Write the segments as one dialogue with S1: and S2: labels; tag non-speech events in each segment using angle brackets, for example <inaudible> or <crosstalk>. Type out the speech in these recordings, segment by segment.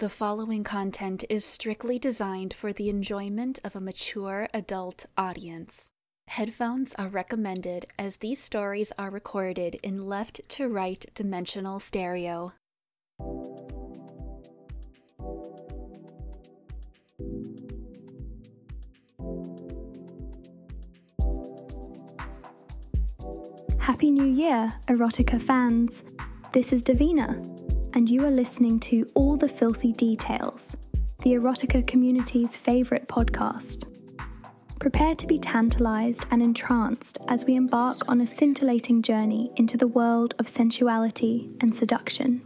S1: The following content is strictly designed for the enjoyment of a mature adult audience. Headphones are recommended as these stories are recorded in left to right dimensional stereo.
S2: Happy New Year, erotica fans! This is Davina, and you are listening to All the Filthy Details, the erotica community's favourite podcast. Prepare to be tantalised and entranced as we embark on a scintillating journey into the world of sensuality and seduction.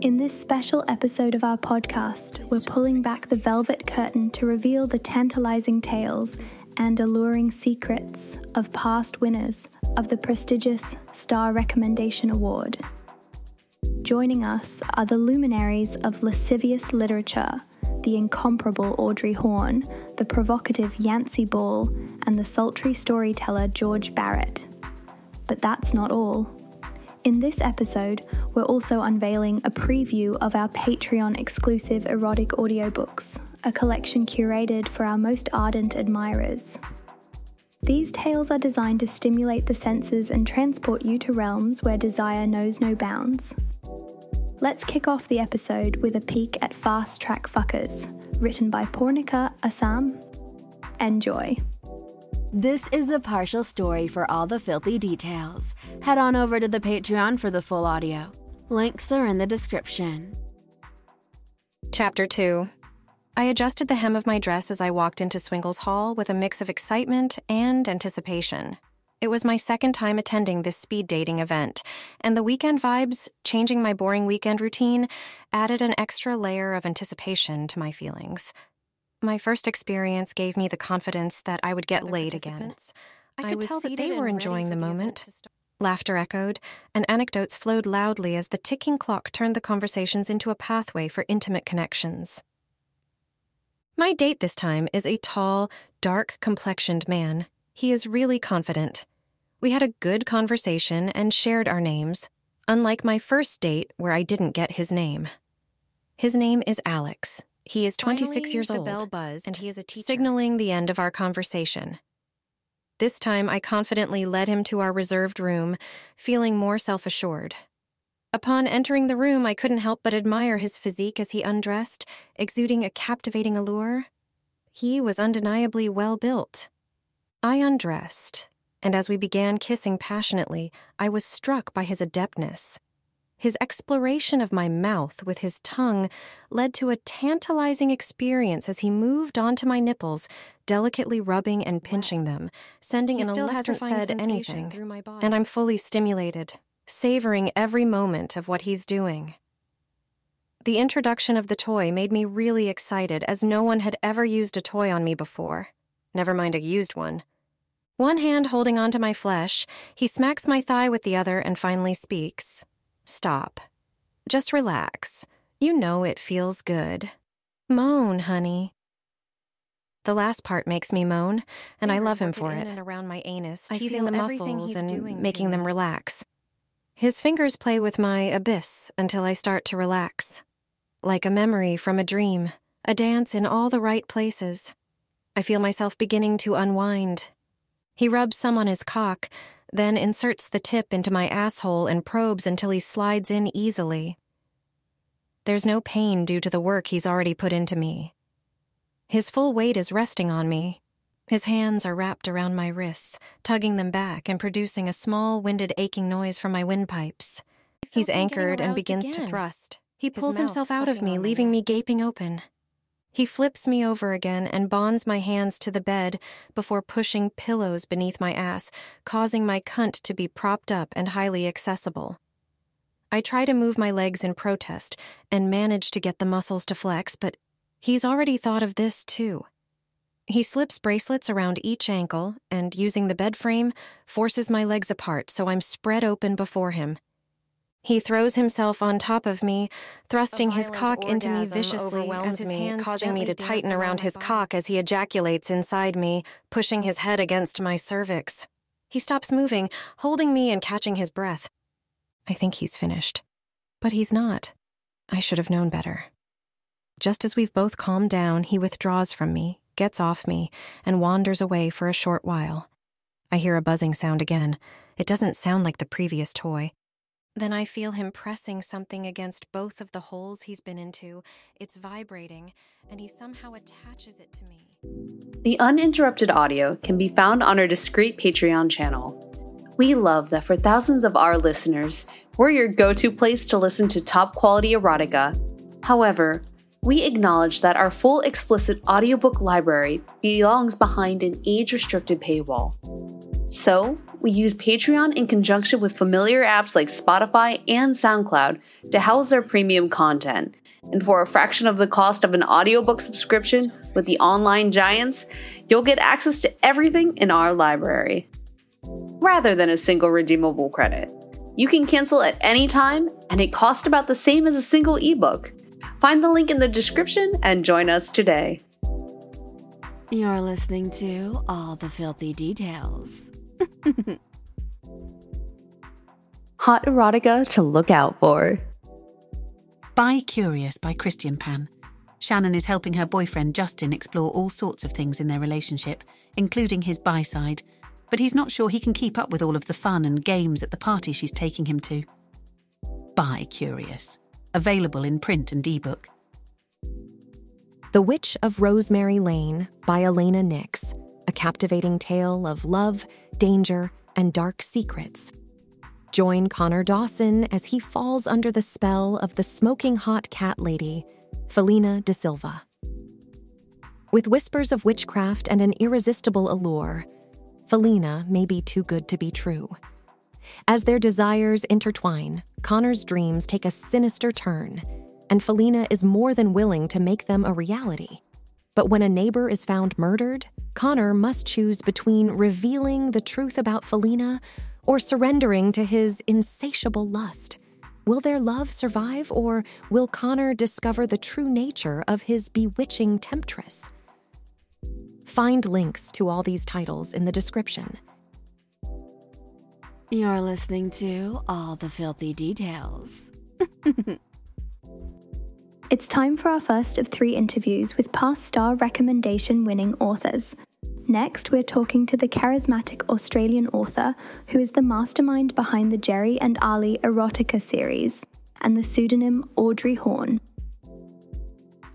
S2: In this special episode of our podcast, we're pulling back the velvet curtain to reveal the tantalising tales and alluring secrets of past winners of the prestigious Star Recommendation Award. Joining us are the luminaries of lascivious literature, the incomparable Audrey Horne, the provocative Yancy Ball, and the sultry storyteller George Barret. But that's not all. In this episode, we're also unveiling a preview of our Patreon exclusive erotic audiobooks, a collection curated for our most ardent admirers. These tales are designed to stimulate the senses and transport you to realms where desire knows no bounds. Let's kick off the episode with a peek at Fast Track Fuckers, written by Pornica Assam. Enjoy.
S3: This is a partial story for all the filthy details. Head on over to the Patreon for the full audio. Links are in the description.
S4: Chapter 2 I adjusted the hem of my dress as I walked into Swingle's Hall with a mix of excitement and anticipation. It was my second time attending this speed dating event, and the weekend vibes, changing my boring weekend routine, added an extra layer of anticipation to my feelings. My first experience gave me the confidence that I would get laid again. I could tell that they were enjoying the moment. Laughter echoed, and anecdotes flowed loudly as the ticking clock turned the conversations into a pathway for intimate connections. My date this time is a tall, dark complexioned man. He is really confident. We had a good conversation and shared our names, unlike my first date where I didn't get his name. His name is Alex. He is 26
S5: Finally,
S4: years old,
S5: bell buzzed,
S4: and he is a teacher,
S5: teacher.
S4: signaling the end of our conversation. This time, I confidently led him to our reserved room, feeling more self assured. Upon entering the room, I couldn't help but admire his physique as he undressed, exuding a captivating allure. He was undeniably well built. I undressed, and as we began kissing passionately, I was struck by his adeptness. His exploration of my mouth with his tongue led to a tantalizing experience as he moved onto my nipples, delicately rubbing and pinching them, sending
S5: He
S4: an
S5: still hasn't said
S4: sensation
S5: anything.
S4: through my body. And I'm fully stimulated, savoring every moment of what he's doing. The introduction of the toy made me really excited as no one had ever used a toy on me before. Never mind a used one. One hand holding onto my flesh, he smacks my thigh with the other and finally speaks. Stop. Just relax. You know it feels good. Moan, honey. The last part makes me moan, and I love him for
S5: in
S4: it.
S5: and around my anus,
S4: I
S5: teasing the
S4: muscles and making them relax. His fingers play with my abyss until I start to relax. Like a memory from a dream, a dance in all the right places. I feel myself beginning to unwind. He rubs some on his cock, then inserts the tip into my asshole and probes until he slides in easily. There's no pain due to the work he's already put into me. His full weight is resting on me. His hands are wrapped around my wrists, tugging them back and producing a small, winded, aching noise from my windpipes. He's anchored and begins to thrust. He pulls himself out of me, leaving me gaping open. He flips me over again and bonds my hands to the bed before pushing pillows beneath my ass, causing my cunt to be propped up and highly accessible. I try to move my legs in protest and manage to get the muscles to flex, but he's already thought of this too. He slips bracelets around each ankle and, using the bed frame, forces my legs apart so I'm spread open before him. He throws himself on top of me, thrusting his cock into me viciously as his
S5: me,
S4: hands causing me to tighten around his cock as he ejaculates inside me, pushing his head against my cervix. He stops moving, holding me and catching his breath. I think he's finished. But he's not. I should have known better. just as we've both calmed down, he withdraws from me, gets off me, and wanders away for a short while. I hear a buzzing sound again. It doesn't sound like the previous toy. Then I feel him pressing something against both of the holes he's been into. It's vibrating, and he somehow attaches it to me.
S5: The uninterrupted audio can be found on our discreet Patreon channel. We love that for thousands of our listeners, we're your go to place to listen to top quality erotica. However, we acknowledge that our full explicit audiobook library belongs behind an age restricted paywall. So, we use Patreon in conjunction with familiar apps like Spotify and SoundCloud to house our premium content. And for a fraction of the cost of an audiobook subscription with the online giants, you'll get access to everything in our library. Rather than a single redeemable credit. You can cancel at any time, and it costs about the same as a single ebook. Find the link in the description and join us today.
S3: You're listening to All the Filthy Details. <laughs>
S5: Hot erotica to look out for.
S6: Bi Curious by Christian Pan. Shannon is helping her boyfriend Justin explore all sorts of things in their relationship, including his bi side, but he's not sure he can keep up with all of the fun and games at the party she's taking him to. Bi Curious. Available in print and ebook.
S4: The Witch of Rosemary Lane by Elena Nix, a captivating tale of love, danger, and dark secrets. Join Connor Dawson as he falls under the spell of the smoking hot cat lady, Felina de Silva. With whispers of witchcraft and an irresistible allure, Felina may be too good to be true. As their desires intertwine, Connor's dreams take a sinister turn, and Felina is more than willing to make them a reality. But when a neighbor is found murdered, Connor must choose between revealing the truth about Felina or surrendering to his insatiable lust. Will their love survive, or will Connor discover the true nature of his bewitching temptress? Find links to all these titles in the description.
S3: You're listening to All the Filthy Details. <laughs>
S2: It's time for our first of three interviews with past star recommendation winning authors. Next, we're talking to the charismatic Australian author who is the mastermind behind the Jerry and Ali erotica series and the pseudonym Audrey Horne.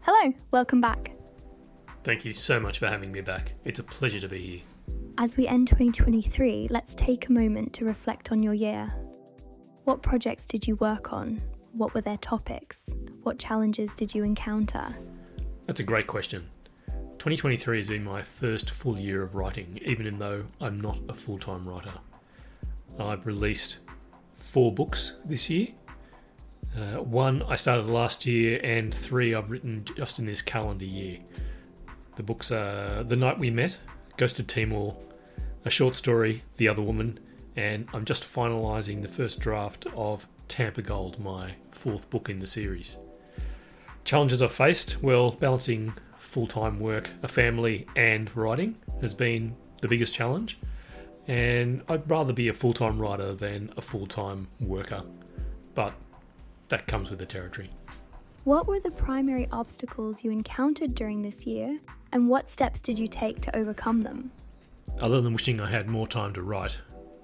S2: Hello, welcome back.
S7: Thank you so much for having me back. It's a pleasure to be here.
S2: As we end 2023, let's take a moment to reflect on your year. What projects did you work on? What were their topics? What challenges did you encounter?
S7: That's a great question. 2023 has been my first full year of writing, even though I'm not a full time writer. I've released four books this year. Uh, one I started last year, and three I've written just in this calendar year. The books are The Night We Met, Ghost of Timor, a short story, The Other Woman, and I'm just finalising the first draft of Tampa Gold, my fourth book in the series. Challenges I've faced? Well, balancing full time work, a family, and writing has been the biggest challenge. And I'd rather be a full time writer than a full time worker. But that comes with the territory.
S2: What were the primary obstacles you encountered during this year, and what steps did you take to overcome them?
S7: Other than wishing I had more time to write,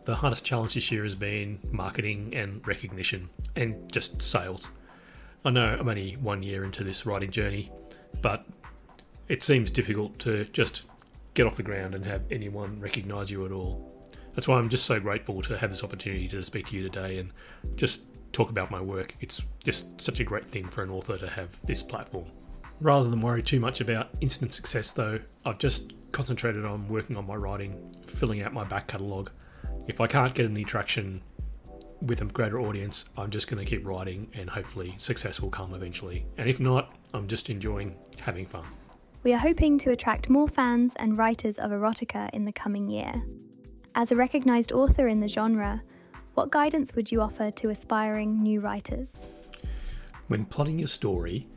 S7: the hardest challenge this year has been marketing and recognition and just sales. I know I'm only one year into this writing journey, but it seems difficult to just get off the ground and have anyone recognise you at all. That's why I'm just so grateful to have this opportunity to speak to you today and just talk about my work. It's just such a great thing for an author to have this platform. Rather than worry too much about instant success, though, I've just concentrated on working on my writing, filling out my back catalogue. If I can't get any traction with a greater audience, I'm just going to keep writing and hopefully success will come eventually. And if not, I'm just enjoying having fun.
S2: We are hoping to attract more fans and writers of erotica in the coming year. As a recognised author in the genre, what guidance would you offer to aspiring new writers?
S7: When plotting your story,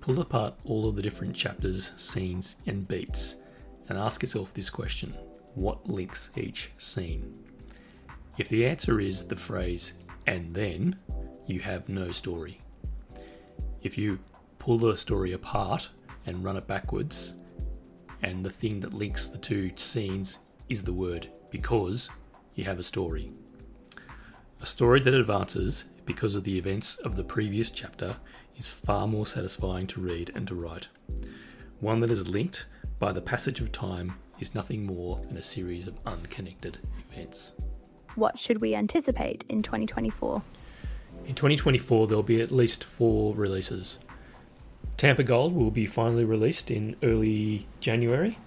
S7: pull apart all of the different chapters, scenes, and beats and ask yourself this question What links each scene? If the answer is the phrase, and then, you have no story. If you pull the story apart and run it backwards, and the thing that links the two scenes is the word because you have a story. A story that advances because of the events of the previous chapter is far more satisfying to read and to write. One that is linked by the passage of time is nothing more than a series of unconnected events.
S2: What should we anticipate in 2024?
S7: In 2024, there'll be at least four releases. Tampa Gold will be finally released in early January.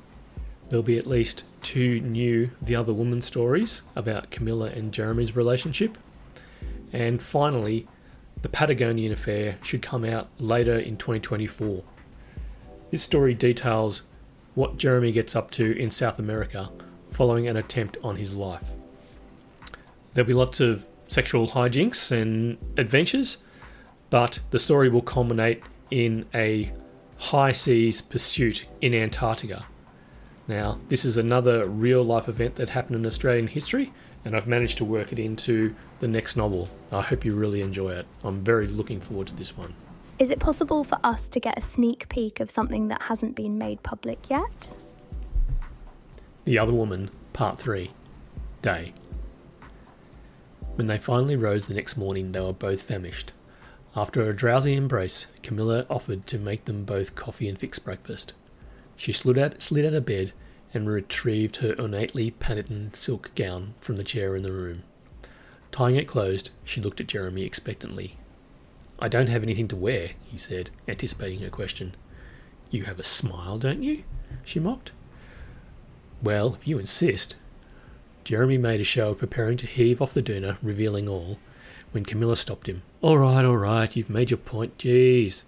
S7: There'll be at least two new The Other Woman stories about Camilla and Jeremy's relationship. And finally, The Patagonian Affair should come out later in 2024. This story details what Jeremy gets up to in South America following an attempt on his life. There'll be lots of sexual hijinks and adventures, but the story will culminate in a high seas pursuit in Antarctica. Now, this is another real life event that happened in Australian history, and I've managed to work it into the next novel. I hope you really enjoy it. I'm very looking forward to this one.
S2: Is it possible for us to get a sneak peek of something that hasn't been made public yet?
S7: The Other Woman, Part 3 Day. When they finally rose the next morning, they were both famished. After a drowsy embrace, Camilla offered to make them both coffee and fix breakfast. She slid out, slid out of bed and retrieved her ornately patterned silk gown from the chair in the room. Tying it closed, she looked at Jeremy expectantly. I don't have anything to wear, he said, anticipating her question. You have a smile, don't you? she mocked. Well, if you insist. Jeremy made a show of preparing to heave off the doona, revealing all, when Camilla stopped him. All right, all right, you've made your point, jeez.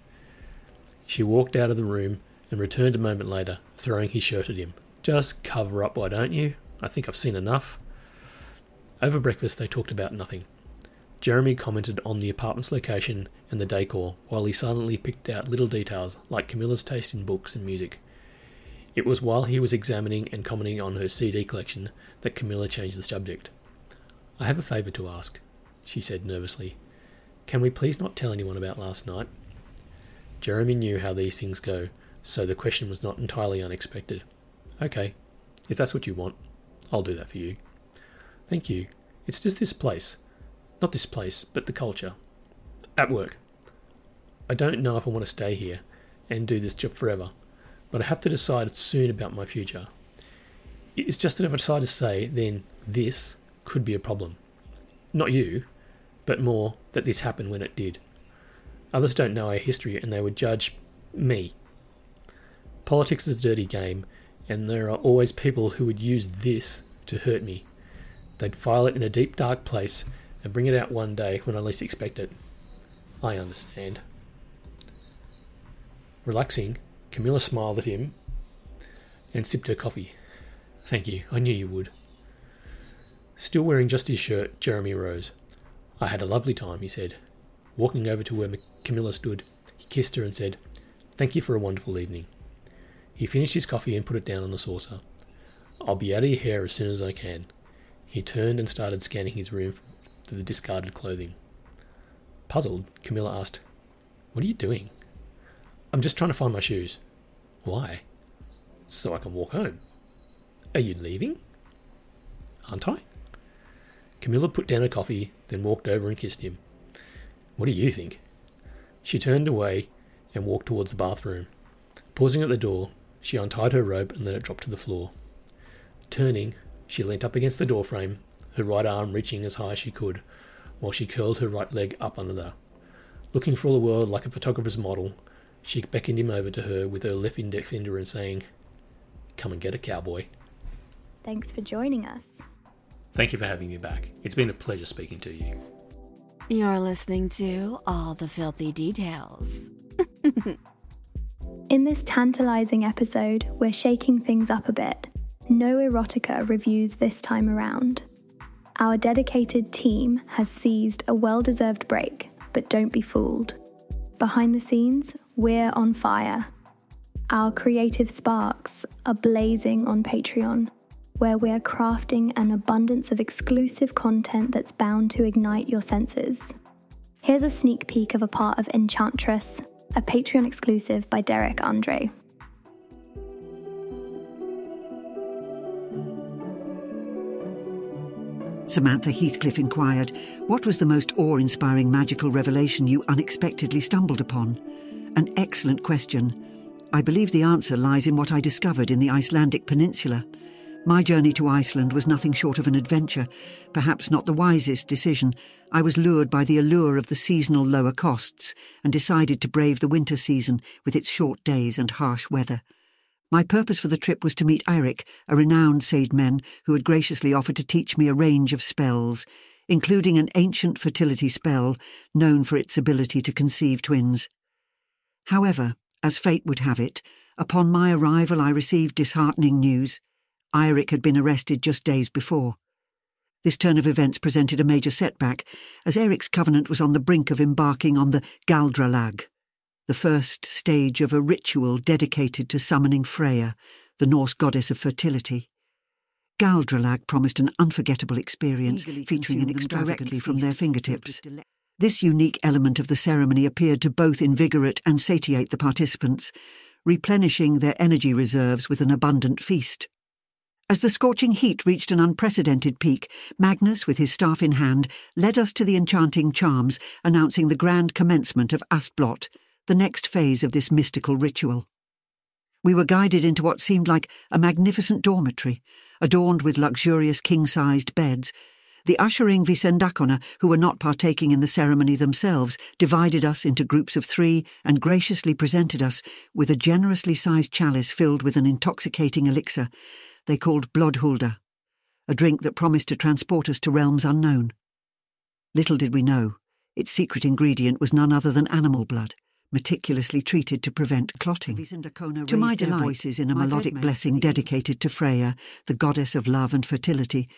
S7: She walked out of the room and returned a moment later, throwing his shirt at him. Just cover up, why don't you? I think I've seen enough. Over breakfast, they talked about nothing. Jeremy commented on the apartment's location and the decor, while he silently picked out little details like Camilla's taste in books and music. It was while he was examining and commenting on her CD collection that Camilla changed the subject. I have a favour to ask, she said nervously. Can we please not tell anyone about last night? Jeremy knew how these things go, so the question was not entirely unexpected. Okay, if that's what you want, I'll do that for you. Thank you. It's just this place. Not this place, but the culture. At work. I don't know if I want to stay here and do this job forever, but I have to decide soon about my future. It's just that if I decide to say, then this could be a problem. Not you, but more that this happened when it did. Others don't know our history and they would judge me. Politics is a dirty game, and there are always people who would use this to hurt me. They'd file it in a deep, dark place and bring it out one day when I least expect it. I understand. Relaxing, Camilla smiled at him and sipped her coffee. Thank you, I knew you would. Still wearing just his shirt, Jeremy rose. I had a lovely time, he said. Walking over to where Camilla stood, he kissed her and said, Thank you for a wonderful evening. He finished his coffee and put it down on the saucer. I'll be out of your hair as soon as I can. He turned and started scanning his room for the discarded clothing. Puzzled, Camilla asked, What are you doing? I'm just trying to find my shoes. Why? So I can walk home. Are you leaving? Aren't I? Camilla put down her coffee, then walked over and kissed him. What do you think? She turned away and walked towards the bathroom. Pausing at the door, she untied her robe and let it drop to the floor. Turning, she leant up against the doorframe, her right arm reaching as high as she could, while she curled her right leg up under her. Looking for all the world like a photographer's model, she beckoned him over to her with her left index finger and saying, Come and get a cowboy.
S2: Thanks for joining us.
S7: Thank you for having me back. It's been a pleasure speaking to you.
S3: You're listening to All the Filthy Details. <laughs>
S2: In this tantalizing episode, we're shaking things up a bit. No erotica reviews this time around. Our dedicated team has seized a well deserved break, but don't be fooled. Behind the scenes, we're on fire. Our creative sparks are blazing on Patreon, where we're crafting an abundance of exclusive content that's bound to ignite your senses. Here's a sneak peek of a part of Enchantress, a Patreon exclusive by Derek Andre.
S8: Samantha Heathcliff inquired, What was the most awe inspiring magical revelation you unexpectedly stumbled upon? An excellent question. I believe the answer lies in what I discovered in the Icelandic peninsula. My journey to Iceland was nothing short of an adventure, perhaps not the wisest decision. I was lured by the allure of the seasonal lower costs and decided to brave the winter season with its short days and harsh weather. My purpose for the trip was to meet Eirik, a renowned Sademen who had graciously offered to teach me a range of spells, including an ancient fertility spell known for its ability to conceive twins. However, as fate would have it, upon my arrival I received disheartening news. Eirik had been arrested just days before. This turn of events presented a major setback, as Eirik's covenant was on the brink of embarking on the Galdralag, the first stage of a ritual dedicated to summoning Freya, the Norse goddess of fertility. Galdralag promised an unforgettable experience, featuring an extravagantly from their fingertips. This unique element of the ceremony appeared to both invigorate and satiate the participants, replenishing their energy reserves with an abundant feast. As the scorching heat reached an unprecedented peak, Magnus, with his staff in hand, led us to the enchanting charms announcing the grand commencement of Astblot, the next phase of this mystical ritual. We were guided into what seemed like a magnificent dormitory, adorned with luxurious king-sized beds. The ushering Visendakona, who were not partaking in the ceremony themselves, divided us into groups of three and graciously presented us with a generously sized chalice filled with an intoxicating elixir they called Blodhulda, a drink that promised to transport us to realms unknown. Little did we know, its secret ingredient was none other than animal blood meticulously treated to prevent clotting. To my delight, voices in a melodic blessing dedicated to Freya, the goddess of love and fertility,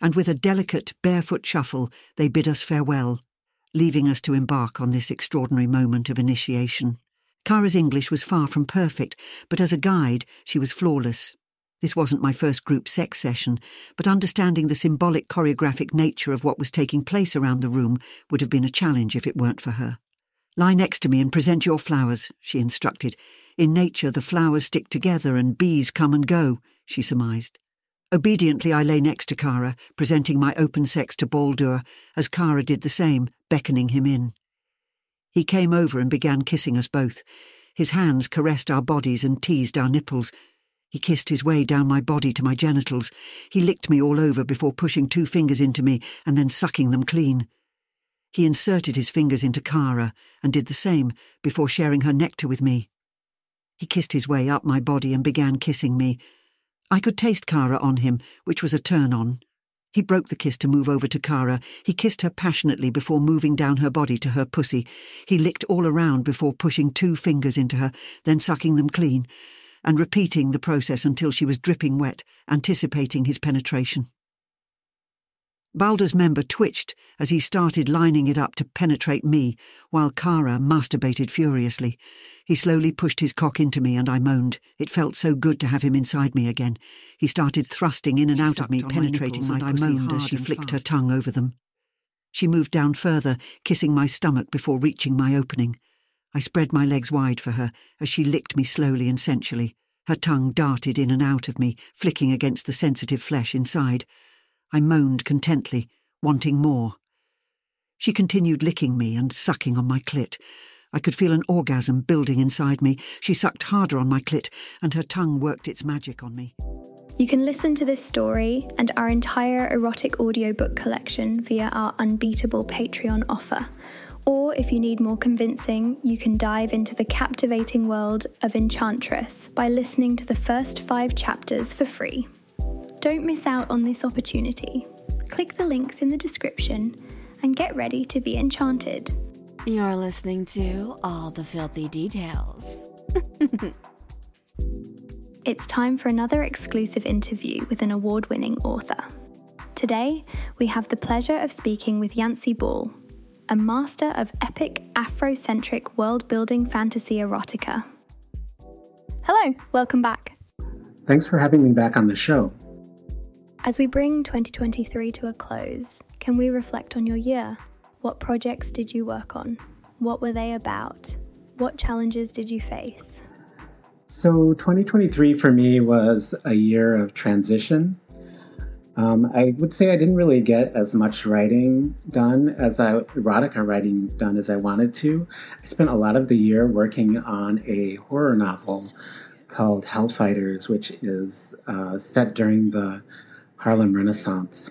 S8: and with a delicate, barefoot shuffle they bid us farewell, leaving us to embark on this extraordinary moment of initiation. Kara's English was far from perfect, but as a guide she was flawless. This wasn't my first group sex session, but understanding the symbolic choreographic nature of what was taking place around the room would have been a challenge if it weren't for her. Lie next to me and present your flowers, she instructed. In nature, the flowers stick together and bees come and go, she surmised. Obediently, I lay next to Kara, presenting my open sex to Baldur, as Kara did the same, beckoning him in. He came over and began kissing us both. His hands caressed our bodies and teased our nipples. He kissed his way down my body to my genitals. He licked me all over before pushing two fingers into me and then sucking them clean. He inserted his fingers into Kara and did the same before sharing her nectar with me. He kissed his way up my body and began kissing me. I could taste Kara on him, which was a turn on. He broke the kiss to move over to Kara. He kissed her passionately before moving down her body to her pussy. He licked all around before pushing two fingers into her, then sucking them clean, and repeating the process until she was dripping wet, anticipating his penetration. Baldur's member twitched as he started lining it up to penetrate me, while Kara masturbated furiously. He slowly pushed his cock into me, and I moaned. It felt so good to have him inside me again. He started thrusting in and she out of me, penetrating my, my and I moaned as she flicked her tongue over them. She moved down further, kissing my stomach before reaching my opening. I spread my legs wide for her as she licked me slowly and sensually. Her tongue darted in and out of me, flicking against the sensitive flesh inside. I moaned contently, wanting more. She continued licking me and sucking on my clit. I could feel an orgasm building inside me. She sucked harder on my clit, and her tongue worked its magic on me.
S2: You can listen to this story and our entire erotic audiobook collection via our unbeatable Patreon offer. Or if you need more convincing, you can dive into the captivating world of Enchantress by listening to the first five chapters for free. Don't miss out on this opportunity. Click the links in the description and get ready to be enchanted.
S3: You're listening to All the Filthy Details. <laughs>
S2: it's time for another exclusive interview with an award winning author. Today, we have the pleasure of speaking with Yancy Ball, a master of epic Afrocentric world building fantasy erotica. Hello, welcome back.
S9: Thanks for having me back on the show.
S2: As we bring 2023 to a close, can we reflect on your year? What projects did you work on? What were they about? What challenges did you face?
S9: So, 2023 for me was a year of transition. Um, I would say I didn't really get as much writing done as I erotica writing done as I wanted to. I spent a lot of the year working on a horror novel called Hellfighters, which is uh, set during the Harlem Renaissance.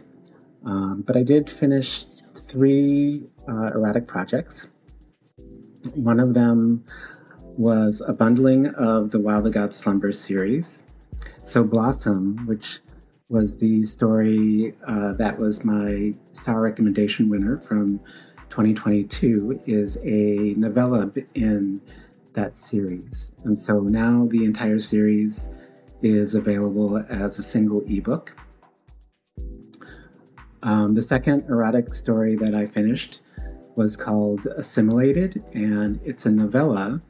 S9: Um, but I did finish three uh, erotic projects. One of them was a bundling of the While the Gods Slumber series. So Blossom, which was the story uh, that was my star recommendation winner from 2022, is a novella in that series. And so now the entire series is available as a single ebook. Um, the second erotic story that I finished was called Assimilated, and it's a novella,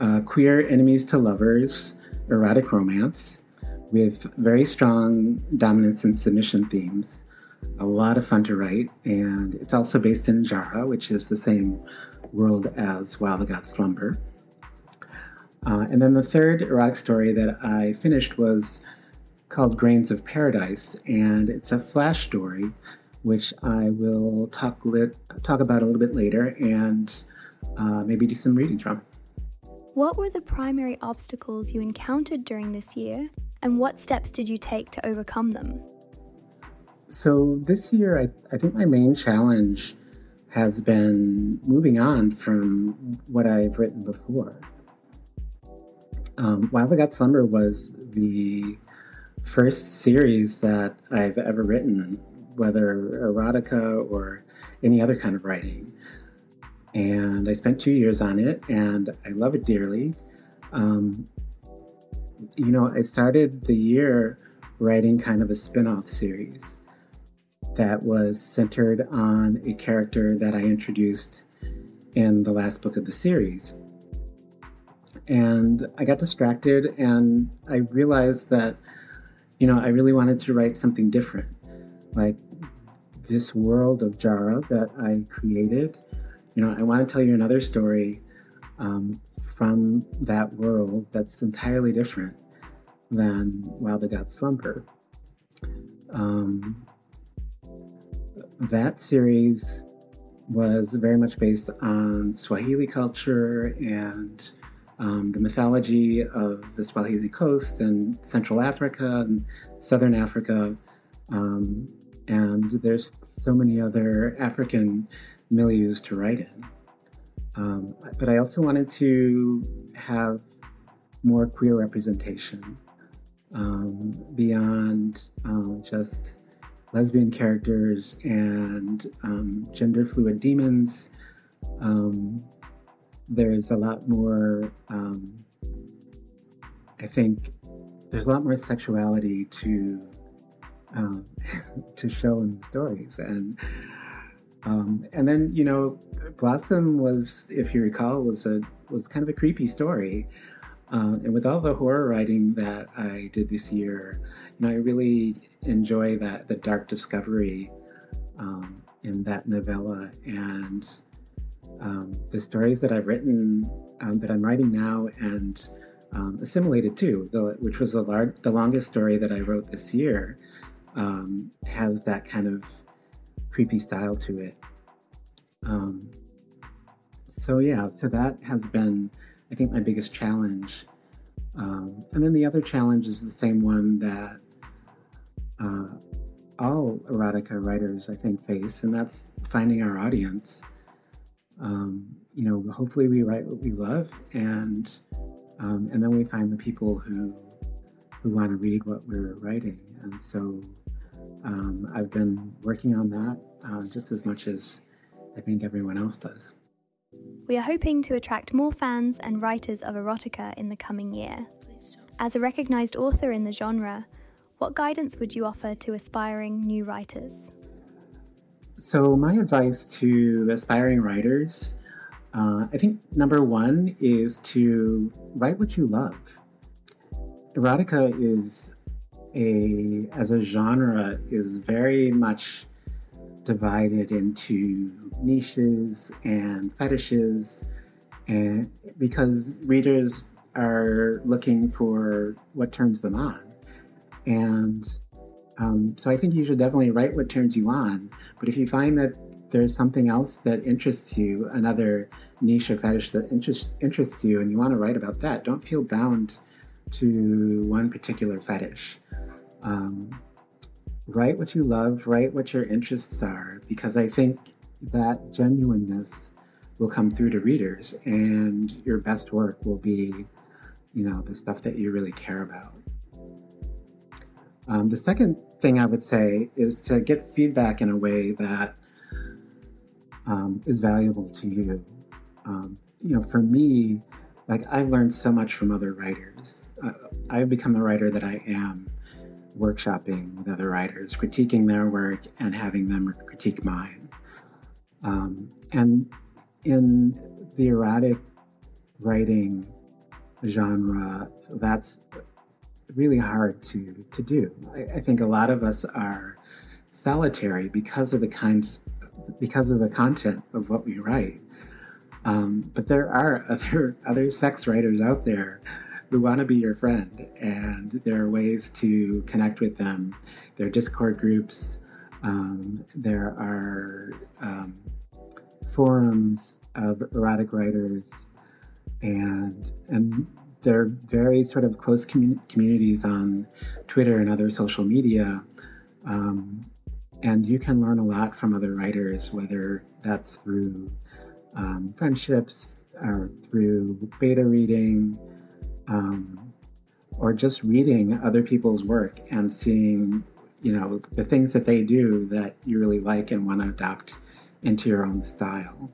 S9: uh, queer enemies to lovers, erotic romance with very strong dominance and submission themes. A lot of fun to write, and it's also based in Jara, which is the same world as While the Gods Slumber. Uh, and then the third erotic story that I finished was called Grains of Paradise, and it's a flash story, which I will talk lit, talk about a little bit later, and uh, maybe do some reading from.
S2: What were the primary obstacles you encountered during this year, and what steps did you take to overcome them?
S9: So, this year, I, I think my main challenge has been moving on from what I've written before. Um, While the Gods Slumber was the first series that I've ever written, whether erotica or any other kind of writing. And I spent two years on it, and I love it dearly. Um, you know, I started the year writing kind of a spin off series that was centered on a character that I introduced in the last book of the series. And I got distracted and I realized that you know, I really wanted to write something different. Like this world of Jara that I created, you know, I want to tell you another story um, from that world that's entirely different than While the Gods Slumber. Um, that series was very much based on Swahili culture and um, the mythology of the Swahili coast and Central Africa and Southern Africa. Um, and there's so many other African milieus to write in. Um, but I also wanted to have more queer representation um, beyond um, just lesbian characters and um, gender fluid demons. Um, there's a lot more, um, I think, there's a lot more sexuality to um, <laughs> to show in the stories, and um, and then you know, Blossom was, if you recall, was a was kind of a creepy story. Uh, and with all the horror writing that I did this year, you know, I really enjoy that the dark discovery um, in that novella, and um, the stories that I've written, um, that I'm writing now, and um, assimilated too, which was the, lar- the longest story that I wrote this year, um, has that kind of creepy style to it. Um, so yeah, so that has been, I think, my biggest challenge. Um, and then the other challenge is the same one that uh, all erotica writers, I think, face, and that's finding our audience um, you know, hopefully we write what we love, and um, and then we find the people who who want to read what we're writing. And so um, I've been working on that uh, just as much as I think everyone else does.
S2: We are hoping to attract more fans and writers of erotica in the coming year. As a recognised author in the genre, what guidance would you offer to aspiring new writers?
S9: So, my advice to aspiring writers, uh, I think number one is to write what you love. Erotica is a, as a genre, is very much divided into niches and fetishes. and because readers are looking for what turns them on. And um, so I think you should definitely write what turns you on. But if you find that there's something else that interests you, another niche or fetish that interest, interests you, and you want to write about that, don't feel bound to one particular fetish. Um, write what you love, write what your interests are, because I think that genuineness will come through to readers, and your best work will be, you know, the stuff that you really care about. Um, the second thing I would say is to get feedback in a way that um, is valuable to you. Um, you know, for me, like I've learned so much from other writers. Uh, I've become the writer that I am, workshopping with other writers, critiquing their work, and having them critique mine. Um, and in the erotic writing genre, that's really hard to, to do. I, I think a lot of us are solitary because of the kinds because of the content of what we write. Um, but there are <laughs> other other sex writers out there who want to be your friend, and there are ways to connect with them. There are Discord groups. Um, there are um, forums of erotic writers, and and they're very sort of close commun- communities on Twitter and other social media. Um, and you can learn a lot from other writers, whether that's through um, friendships or through beta reading um, or just reading other people's work and seeing, you know, the things that they do that you really like and want to adopt into your own style.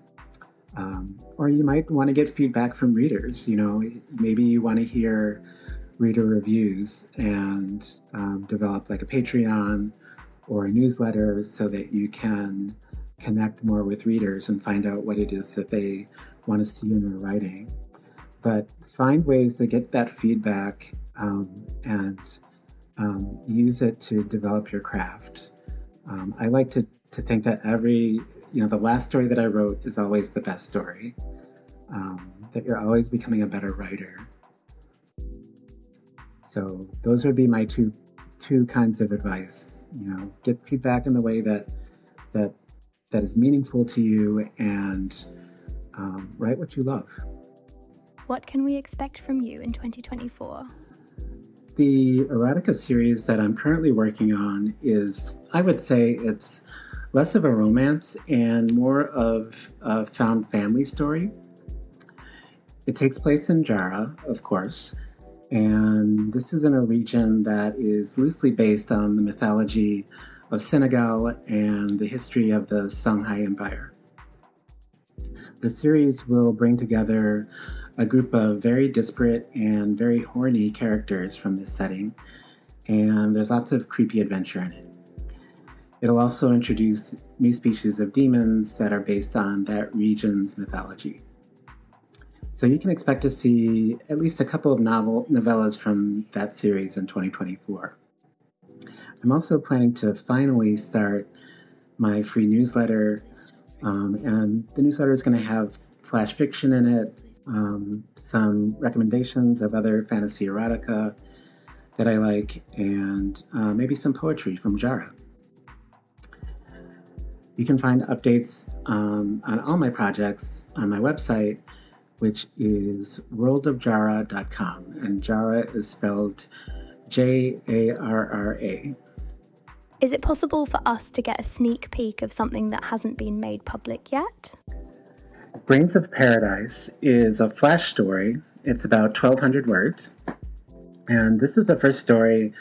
S9: Um, or you might want to get feedback from readers. You know, maybe you want to hear reader reviews and um, develop like a Patreon or a newsletter so that you can connect more with readers and find out what it is that they want to see in your writing. But find ways to get that feedback um, and um, use it to develop your craft. Um, I like to, to think that every, you know, the last story that I wrote is always the best story, um, that you're always becoming a better writer. So those would be my two two kinds of advice you know get feedback in the way that that that is meaningful to you and um, write what you love
S2: what can we expect from you in 2024
S9: the erotica series that i'm currently working on is i would say it's less of a romance and more of a found family story it takes place in jara of course and this is in a region that is loosely based on the mythology of Senegal and the history of the Songhai Empire. The series will bring together a group of very disparate and very horny characters from this setting, and there's lots of creepy adventure in it. It'll also introduce new species of demons that are based on that region's mythology. So you can expect to see at least a couple of novel novellas from that series in 2024. I'm also planning to finally start my free newsletter, um, and the newsletter is going to have flash fiction in it, um, some recommendations of other fantasy erotica that I like, and uh, maybe some poetry from Jara. You can find updates um, on all my projects on my website which is worldofjara.com. And Jara is spelled J A R R A.
S2: Is it possible for us to get a sneak peek of something that hasn't been made public yet?
S9: Grains of Paradise is a flash story. It's about 1,200 words. And this is the first story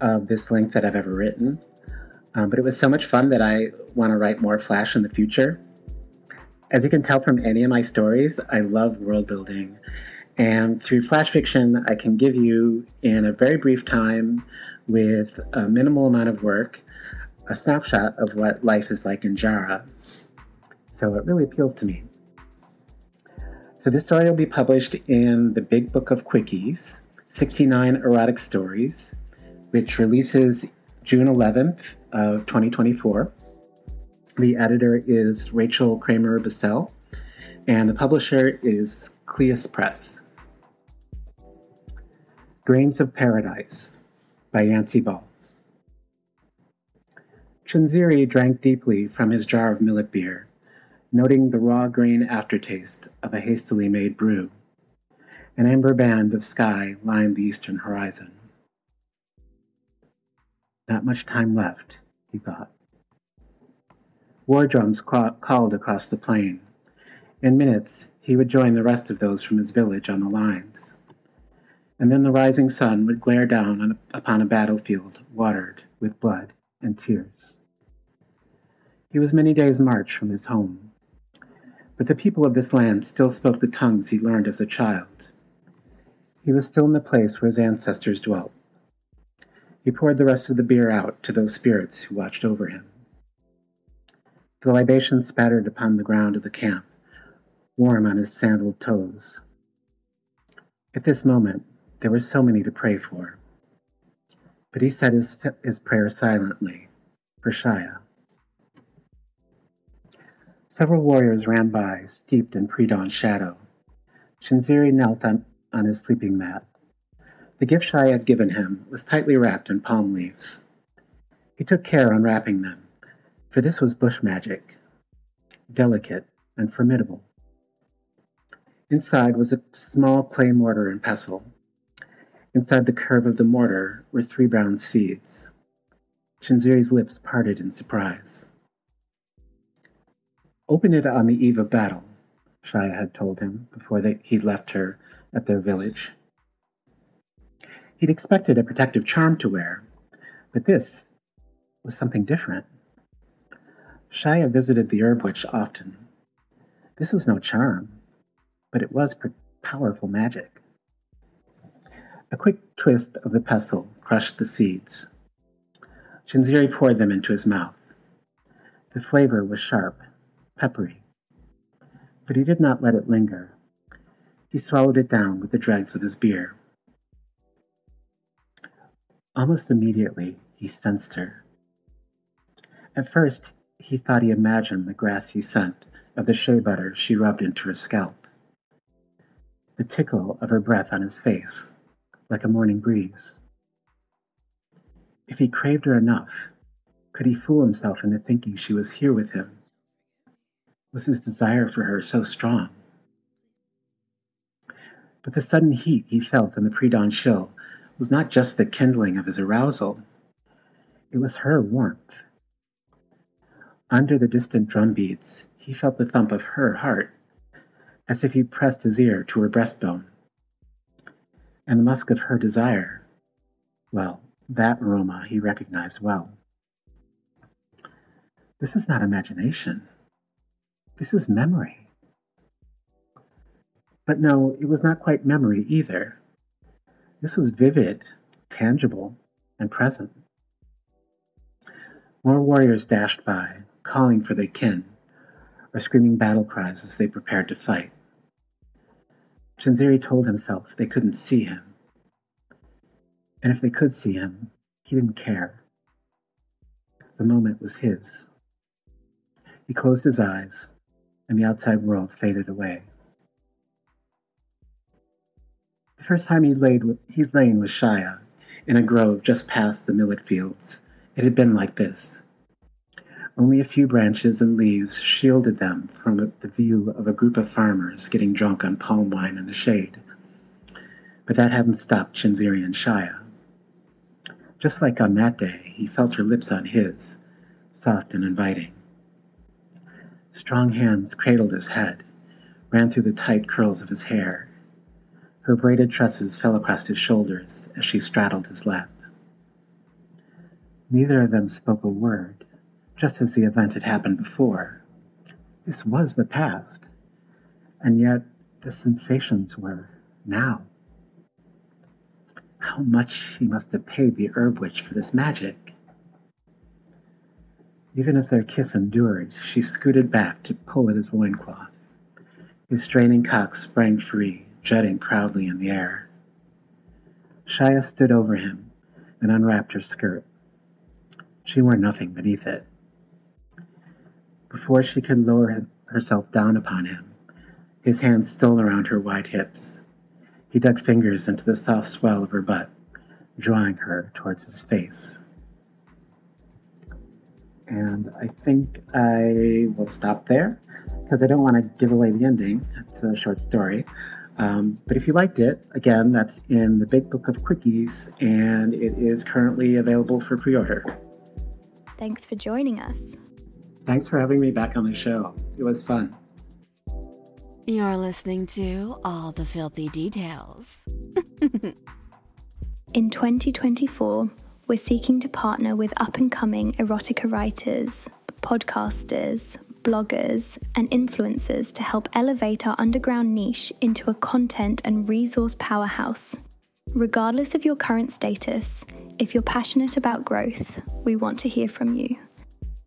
S9: of this length that I've ever written. Um, but it was so much fun that I want to write more flash in the future. As you can tell from any of my stories, I love world building. And through flash fiction, I can give you, in a very brief time, with a minimal amount of work, a snapshot of what life is like in Jara. So it really appeals to me. So this story will be published in the Big Book of Quickies, 69 Erotic Stories, which releases June 11th of 2024. The editor is Rachel Kramer Bussel, and the publisher is Cleis Press. Grains of Paradise by Yancy Ball. Chunziri drank deeply from his jar of millet beer, noting the raw grain aftertaste of a hastily made brew. An amber band of sky lined the eastern horizon. Not much time left, he thought. War drums called across the plain. In minutes, he would join the rest of those from his village on the lines. And then the rising sun would glare down on, upon a battlefield watered with blood and tears. He was many days' march from his home. But the people of this land still spoke the tongues he learned as a child. He was still in the place where his ancestors dwelt. He poured the rest of the beer out to those spirits who watched over him. The libation spattered upon the ground of the camp, warm on his sandaled toes. At this moment, there were so many to pray for. But he said his, his prayer silently, for Shaya. Several warriors ran by, steeped in pre-dawn shadow. Chunziri knelt on, on his sleeping mat. The gift Shaya had given him was tightly wrapped in palm leaves. He took care unwrapping them, for this was bush magic, delicate and formidable. Inside was a small clay mortar and pestle. Inside the curve of the mortar were three brown seeds. Chunziri's lips parted in surprise. Open it on the eve of battle, Shaya had told him before they, he left her at their village. He'd expected a protective charm to wear, but this was something different. Shaya visited the herb witch often. This was no charm, but it was powerful magic. A quick twist of the pestle crushed the seeds. Chunziri poured them into his mouth. The flavor was sharp, peppery. But he did not let it linger. He swallowed it down with the dregs of his beer. Almost immediately, he sensed her. At first, he thought he imagined the grassy scent of the shea butter she rubbed into her scalp, the tickle of her breath on his face, like a morning breeze. If he craved her enough, could he fool himself into thinking she was here with him? Was his desire for her so strong? But the sudden heat he felt in the pre dawn chill was not just the kindling of his arousal, it was her warmth under the distant drumbeats, he felt the thump of her heart, as if he pressed his ear to her breastbone. And the musk of her desire, well, that aroma he recognized well. This is not imagination. This is memory. But no, it was not quite memory either. This was vivid, tangible, and present. More warriors dashed by, calling for their kin, or screaming battle cries as they prepared to fight. Chunziri told himself they couldn't see him. And if they could see him, he didn't care. The moment was his. He closed his eyes, and the outside world faded away. The first time he laid with, he'd lain with Shaya in a grove just past the millet fields, it had been like this. Only a few branches and leaves shielded them from the view of a group of farmers getting drunk on palm wine in the shade. But that hadn't stopped Chunziri and Shaya. Just like on that day, he felt her lips on his, soft and inviting. Strong hands cradled his head, ran through the tight curls of his hair. Her braided tresses fell across his shoulders as she straddled his lap. Neither of them spoke a word, just as the event had happened before. This was the past, and yet the sensations were now. How much she must have paid the herb witch for this magic. Even as their kiss endured, she scooted back to pull at his loincloth. His straining cock sprang free, jutting proudly in the air. Shaya stood over him and unwrapped her skirt. She wore nothing beneath it. Before she could lower herself down upon him, his hands stole around her wide hips. He dug fingers into the soft swell of her butt, drawing her towards his face. And I think I will stop there because I don't want to give away the ending. It's a short story. Um, but if you liked it, again, that's in the Big Book of Quickies, and it is currently available for pre order.
S2: Thanks for joining us.
S9: Thanks for having me back on the show. It was fun.
S3: You're listening to All the Filthy Details. <laughs>
S2: In 2024, we're seeking to partner with up and coming erotica writers, podcasters, bloggers, and influencers to help elevate our underground niche into a content and resource powerhouse. Regardless of your current status, if you're passionate about growth, we want to hear from you.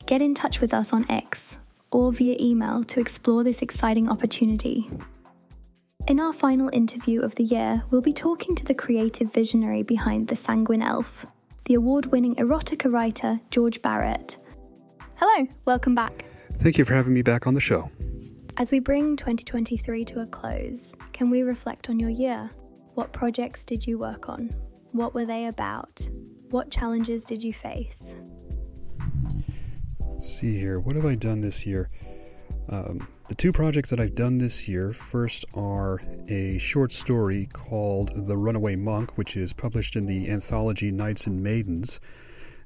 S2: Get in touch with us on X or via email to explore this exciting opportunity. In our final interview of the year, we'll be talking to the creative visionary behind The Sanguine Elf, the award winning erotica writer George Barret. Hello, welcome back.
S10: Thank you for having me back on the show.
S2: As we bring 2023 to a close, can we reflect on your year? What projects did you work on? What were they about? What challenges did you face?
S10: Let's see here, what have I done this year? Um, the two projects that I've done this year first are a short story called The Runaway Monk, which is published in the anthology Knights and Maidens.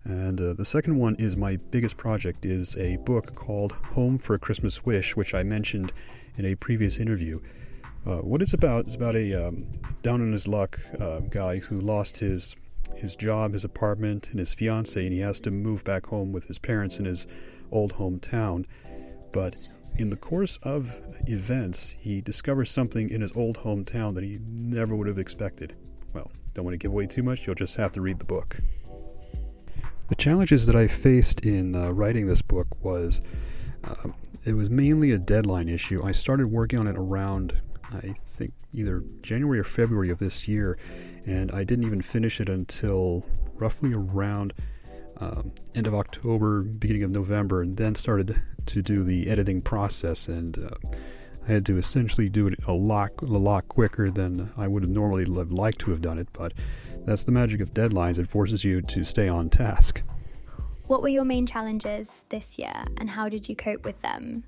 S10: And uh, the second one is my biggest project is a book called Home for a Christmas Wish, which I mentioned in a previous interview. Uh, what it's about is about a um, down on his luck uh, guy who lost his his job, his apartment, and his fiance, and he has to move back home with his parents in his old hometown. But in the course of events, he discovers something in his old hometown that he never would have expected. Well, don't want to give away too much, you'll just have to read the book. The challenges that I faced in uh, writing this book was uh, it was mainly a deadline issue. I started working on it around, I think, either January or February of this year, and I didn't even finish it until roughly around um, end of October, beginning of November, and then started to do the editing process. And uh, I had to essentially do it a lot, a lot quicker than I would have normally have liked to have done it. But that's the magic of deadlines; it forces you to stay on task.
S2: What were your main challenges this year, and how did you cope with them?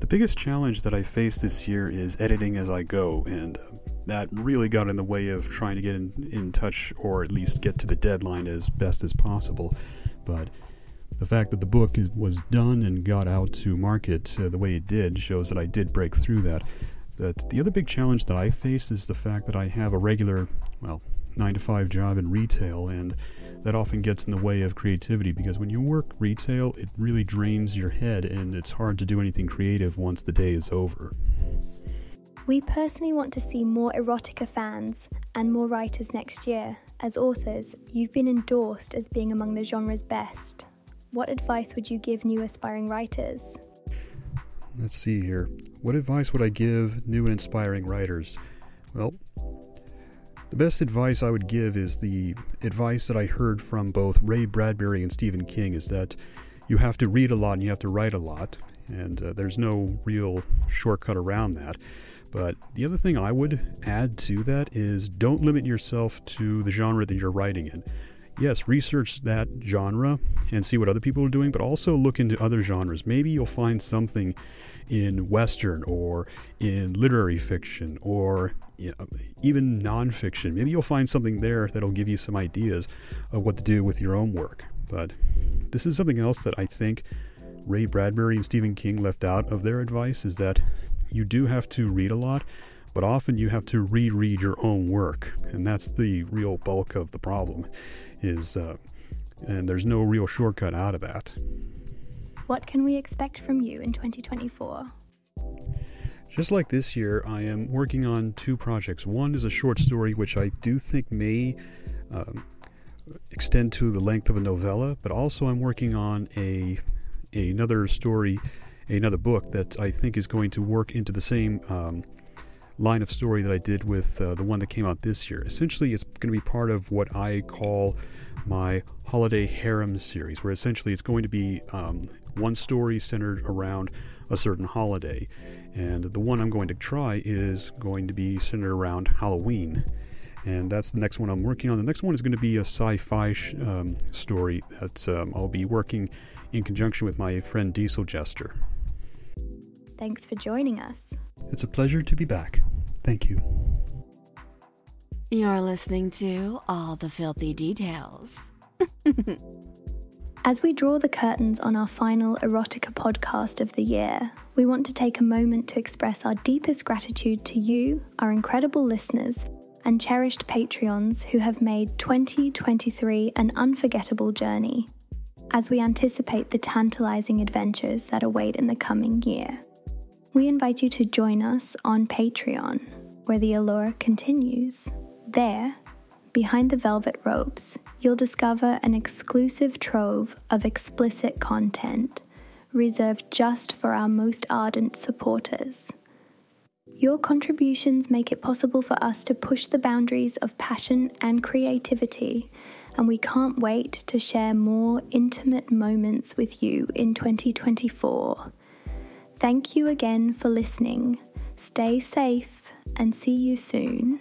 S10: The biggest challenge that I faced this year is editing as I go, and that really got in the way of trying to get in, in touch or at least get to the deadline as best as possible. But the fact that the book was done and got out to market uh, the way it did shows that I did break through that. That the other big challenge that I face is the fact that I have a regular, well, nine to five job in retail, and that often gets in the way of creativity because when you work retail, it really drains your head and it's hard to do anything creative once the day is over.
S2: We personally want to see more erotica fans and more writers next year. As authors, you've been endorsed as being among the genre's best. What advice would you give new aspiring writers?
S10: Let's see here. What advice would I give new and inspiring writers? Well, the best advice I would give is the advice that I heard from both Ray Bradbury and Stephen King is that you have to read a lot and you have to write a lot, and uh, there's no real shortcut around that. But the other thing I would add to that is don't limit yourself to the genre that you're writing in. Yes, research that genre and see what other people are doing, but also look into other genres. Maybe you'll find something in Western or in literary fiction or you know, even nonfiction. Maybe you'll find something there that'll give you some ideas of what to do with your own work. But this is something else that I think Ray Bradbury and Stephen King left out of their advice is that you do have to read a lot, but often you have to reread your own work, and that's the real bulk of the problem. Is uh, and there's no real shortcut out of that.
S2: What can we expect from you in 2024?
S10: Just like this year, I am working on two projects. One is a short story, which I do think may um, extend to the length of a novella, but also I'm working on a, a another story another book that I think is going to work into the same um, line of story that I did with uh, the one that came out this year. Essentially, it's going to be part of what I call my holiday harem series, where essentially it's going to be um, one story centered around a certain holiday. And the one I'm going to try is going to be centered around Halloween. And that's the next one I'm working on. The next one is going to be a sci fi sh- um, story that um, I'll be working in conjunction with my friend Diesel Jester.
S2: Thanks for joining us.
S10: It's a pleasure to be back. Thank you.
S3: You're listening to All the Filthy Details. <laughs>
S2: As we draw the curtains on our final erotica podcast of the year, we want to take a moment to express our deepest gratitude to you, our incredible listeners, and cherished Patreons who have made 2023 an unforgettable journey as we anticipate the tantalizing adventures that await in the coming year. We invite you to join us on Patreon, where the allure continues. There, behind the velvet ropes, you'll discover an exclusive trove of explicit content reserved just for our most ardent supporters. Your contributions make it possible for us to push the boundaries of passion and creativity, and we can't wait to share more intimate moments with you in 2024. Thank you again for listening. Stay safe and see you soon.